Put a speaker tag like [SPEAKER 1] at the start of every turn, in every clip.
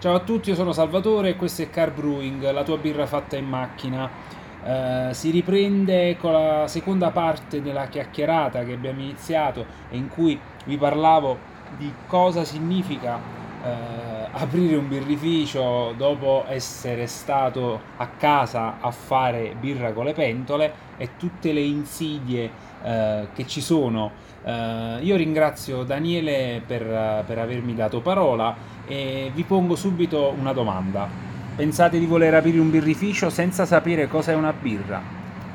[SPEAKER 1] Ciao a tutti, io sono Salvatore e questo è Car Brewing, la tua birra fatta in macchina. Eh, si riprende con la seconda parte della chiacchierata che abbiamo iniziato e in cui vi parlavo di cosa significa eh, aprire un birrificio dopo essere stato a casa a fare birra con le pentole e tutte le insidie eh, che ci sono. Eh, io ringrazio Daniele per, per avermi dato parola e vi pongo subito una domanda. Pensate di voler aprire un birrificio senza sapere cosa è una birra?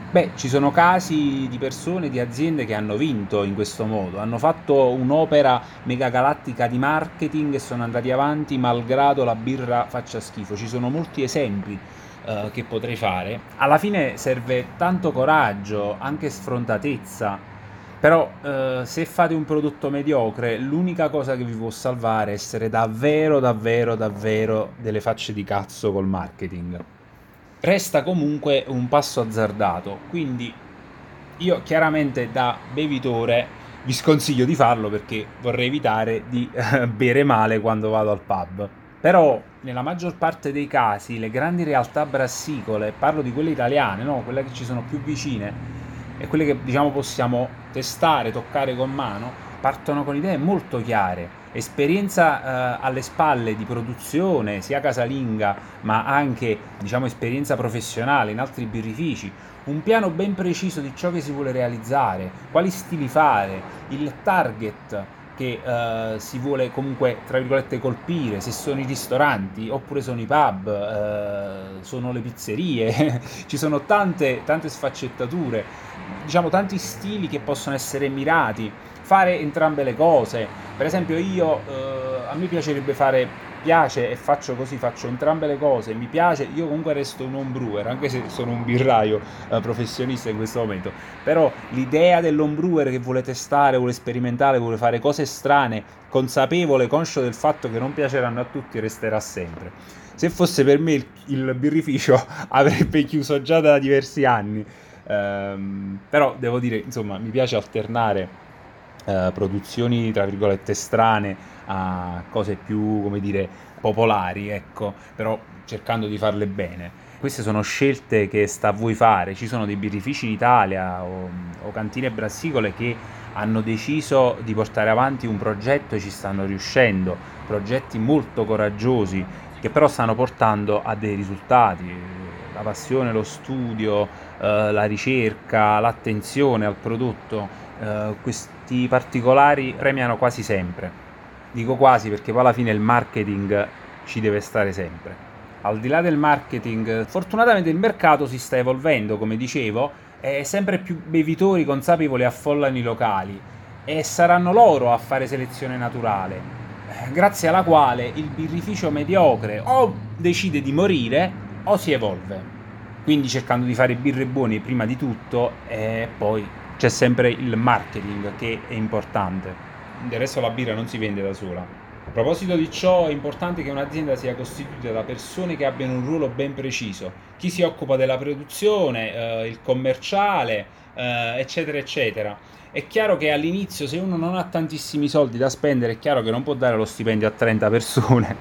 [SPEAKER 1] Beh, ci sono casi di persone, di aziende che hanno vinto in questo modo, hanno fatto un'opera megagalattica di marketing e sono andati avanti malgrado la birra faccia schifo. Ci sono molti esempi eh, che potrei fare. Alla fine serve tanto coraggio, anche sfrontatezza però eh, se fate un prodotto mediocre, l'unica cosa che vi può salvare è essere davvero, davvero, davvero delle facce di cazzo col marketing. Resta comunque un passo azzardato, quindi io chiaramente da bevitore vi sconsiglio di farlo perché vorrei evitare di eh, bere male quando vado al pub. Però nella maggior parte dei casi le grandi realtà brassicole, parlo di quelle italiane, no? quelle che ci sono più vicine, e quelle che diciamo possiamo testare, toccare con mano, partono con idee molto chiare, esperienza eh, alle spalle di produzione, sia casalinga, ma anche diciamo esperienza professionale in altri birrifici, un piano ben preciso di ciò che si vuole realizzare, quali stili fare, il target che uh, si vuole comunque, tra virgolette, colpire, se sono i ristoranti oppure sono i pub, uh, sono le pizzerie, ci sono tante, tante sfaccettature, diciamo tanti stili che possono essere mirati, fare entrambe le cose. Per esempio io, uh, a me piacerebbe fare piace e faccio così, faccio entrambe le cose, mi piace, io comunque resto un homebrewer, anche se sono un birraio eh, professionista in questo momento, però l'idea dell'homebrewer che vuole testare, vuole sperimentare, vuole fare cose strane, consapevole, conscio del fatto che non piaceranno a tutti, resterà sempre. Se fosse per me il, il birrificio avrebbe chiuso già da diversi anni, ehm, però devo dire, insomma, mi piace alternare eh, produzioni tra virgolette strane a cose più come dire popolari ecco però cercando di farle bene. Queste sono scelte che sta a voi fare. Ci sono dei birrifici in Italia o, o cantine brassicole che hanno deciso di portare avanti un progetto e ci stanno riuscendo. Progetti molto coraggiosi che però stanno portando a dei risultati. La passione, lo studio, eh, la ricerca, l'attenzione al prodotto, eh, questi particolari premiano quasi sempre. Dico quasi perché poi alla fine il marketing ci deve stare sempre. Al di là del marketing, fortunatamente il mercato si sta evolvendo, come dicevo, e sempre più bevitori consapevoli affollano i locali e saranno loro a fare selezione naturale, grazie alla quale il birrificio mediocre o decide di morire o si evolve. Quindi cercando di fare birre buone prima di tutto e poi c'è sempre il marketing che è importante del resto la birra non si vende da sola. A proposito di ciò, è importante che un'azienda sia costituita da persone che abbiano un ruolo ben preciso. Chi si occupa della produzione, eh, il commerciale, eh, eccetera, eccetera. È chiaro che all'inizio, se uno non ha tantissimi soldi da spendere, è chiaro che non può dare lo stipendio a 30 persone.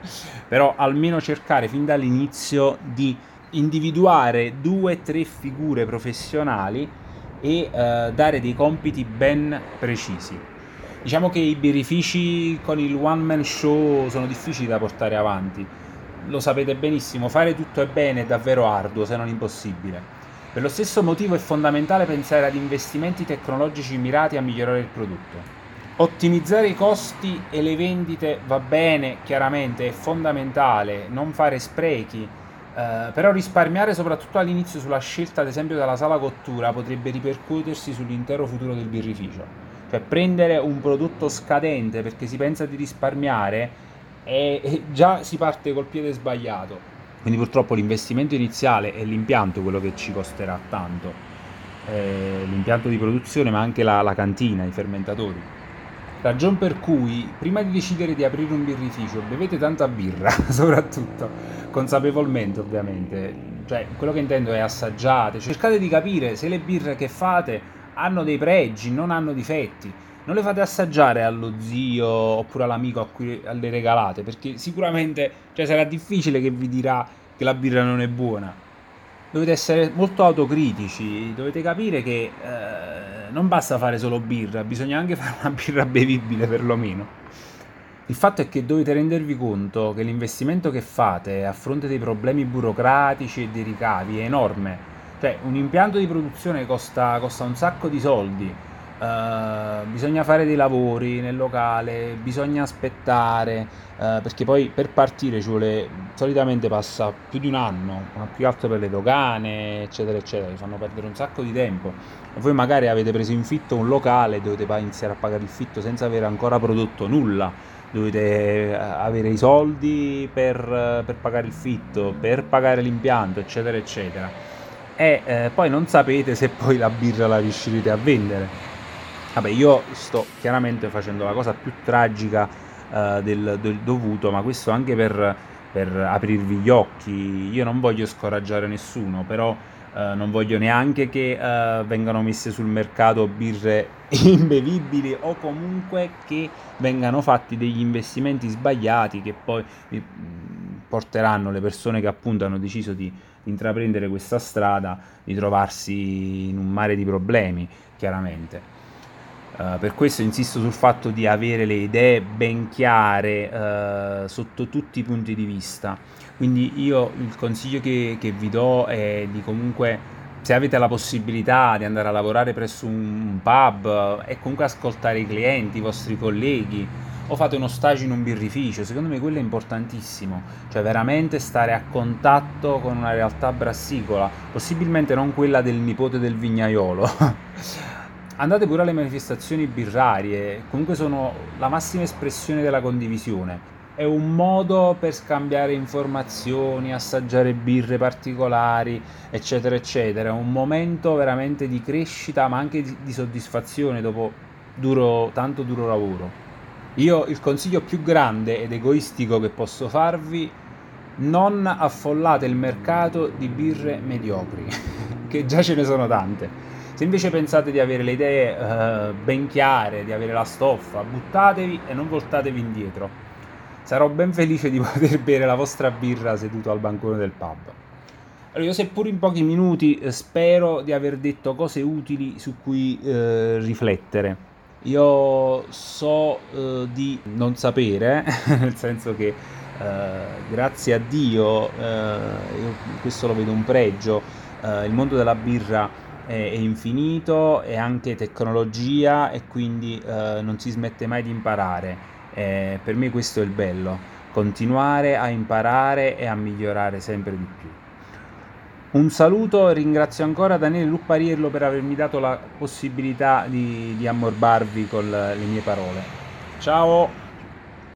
[SPEAKER 1] Però almeno cercare fin dall'inizio di individuare due o tre figure professionali e eh, dare dei compiti ben precisi. Diciamo che i birrifici con il one man show sono difficili da portare avanti. Lo sapete benissimo, fare tutto e bene è davvero arduo, se non impossibile. Per lo stesso motivo è fondamentale pensare ad investimenti tecnologici mirati a migliorare il prodotto. Ottimizzare i costi e le vendite va bene, chiaramente è fondamentale, non fare sprechi, eh, però risparmiare soprattutto all'inizio sulla scelta ad esempio della sala cottura potrebbe ripercuotersi sull'intero futuro del birrificio. Cioè prendere un prodotto scadente perché si pensa di risparmiare e, e già si parte col piede sbagliato. Quindi purtroppo l'investimento iniziale è l'impianto quello che ci costerà tanto. Eh, l'impianto di produzione ma anche la, la cantina, i fermentatori. Ragion per cui, prima di decidere di aprire un birrificio, bevete tanta birra, soprattutto, consapevolmente ovviamente. Cioè, quello che intendo è assaggiate, cercate di capire se le birre che fate hanno dei pregi, non hanno difetti. non le fate assaggiare allo zio oppure all'amico a cui le regalate, perché sicuramente cioè, sarà difficile che vi dirà che la birra non è buona. Dovete essere molto autocritici, dovete capire che eh, non basta fare solo birra, bisogna anche fare una birra bevibile perlomeno. Il fatto è che dovete rendervi conto che l'investimento che fate a fronte dei problemi burocratici e dei ricavi è enorme. Cioè, un impianto di produzione costa, costa un sacco di soldi, Uh, bisogna fare dei lavori nel locale, bisogna aspettare, uh, perché poi per partire ci vuole, solitamente passa più di un anno, ma più altro per le dogane, eccetera, eccetera, vi fanno perdere un sacco di tempo. E voi magari avete preso in fitto un locale, dovete iniziare a pagare il fitto senza aver ancora prodotto nulla, dovete eh, avere i soldi per, per pagare il fitto, per pagare l'impianto, eccetera, eccetera. E eh, poi non sapete se poi la birra la riuscirete a vendere Vabbè, io sto chiaramente facendo la cosa più tragica uh, del, del, dovuto, ma questo anche per, per, aprirvi gli occhi. Io non voglio scoraggiare nessuno, però uh, non voglio neanche che uh, vengano messe sul mercato birre imbevibili o comunque che vengano fatti degli investimenti sbagliati che poi porteranno le persone che appunto hanno deciso di intraprendere questa strada di trovarsi in un mare di problemi, chiaramente. Uh, per questo insisto sul fatto di avere le idee ben chiare uh, sotto tutti i punti di vista. Quindi io il consiglio che, che, vi do è di comunque, se avete la possibilità di andare a lavorare presso un pub e comunque ascoltare i clienti, i vostri colleghi, o fate uno stage in un birrificio, secondo me quello è importantissimo, cioè veramente stare a contatto con una realtà brassicola, possibilmente non quella del nipote del vignaiolo. andate pure alle manifestazioni birrarie, comunque sono la massima espressione della condivisione. È un modo per scambiare informazioni, assaggiare birre particolari, eccetera, eccetera. È un momento veramente di crescita, ma anche di, di soddisfazione dopo duro, tanto duro lavoro. Io il consiglio più grande ed egoistico che posso farvi non affollate il mercato di birre mediocri, che già ce ne sono tante. Se invece pensate di avere le idee uh, ben chiare, di avere la stoffa, buttatevi e non voltatevi indietro. Sarò ben felice di poter bere la vostra birra seduto al bancone del pub. Allora, io seppur in pochi minuti eh, spero di aver detto cose utili su cui eh, riflettere. Io so eh, di non sapere, nel senso che eh, grazie a Dio, eh, io questo lo vedo un pregio, il mondo della birra è, infinito, è anche tecnologia e quindi eh, non si smette mai di imparare. Eh, per me questo è il bello, continuare a imparare e a migliorare sempre di più. Un saluto, ringrazio ancora Daniele Luppariello per avermi dato la possibilità di, di ammorbarvi con le mie parole. Ciao!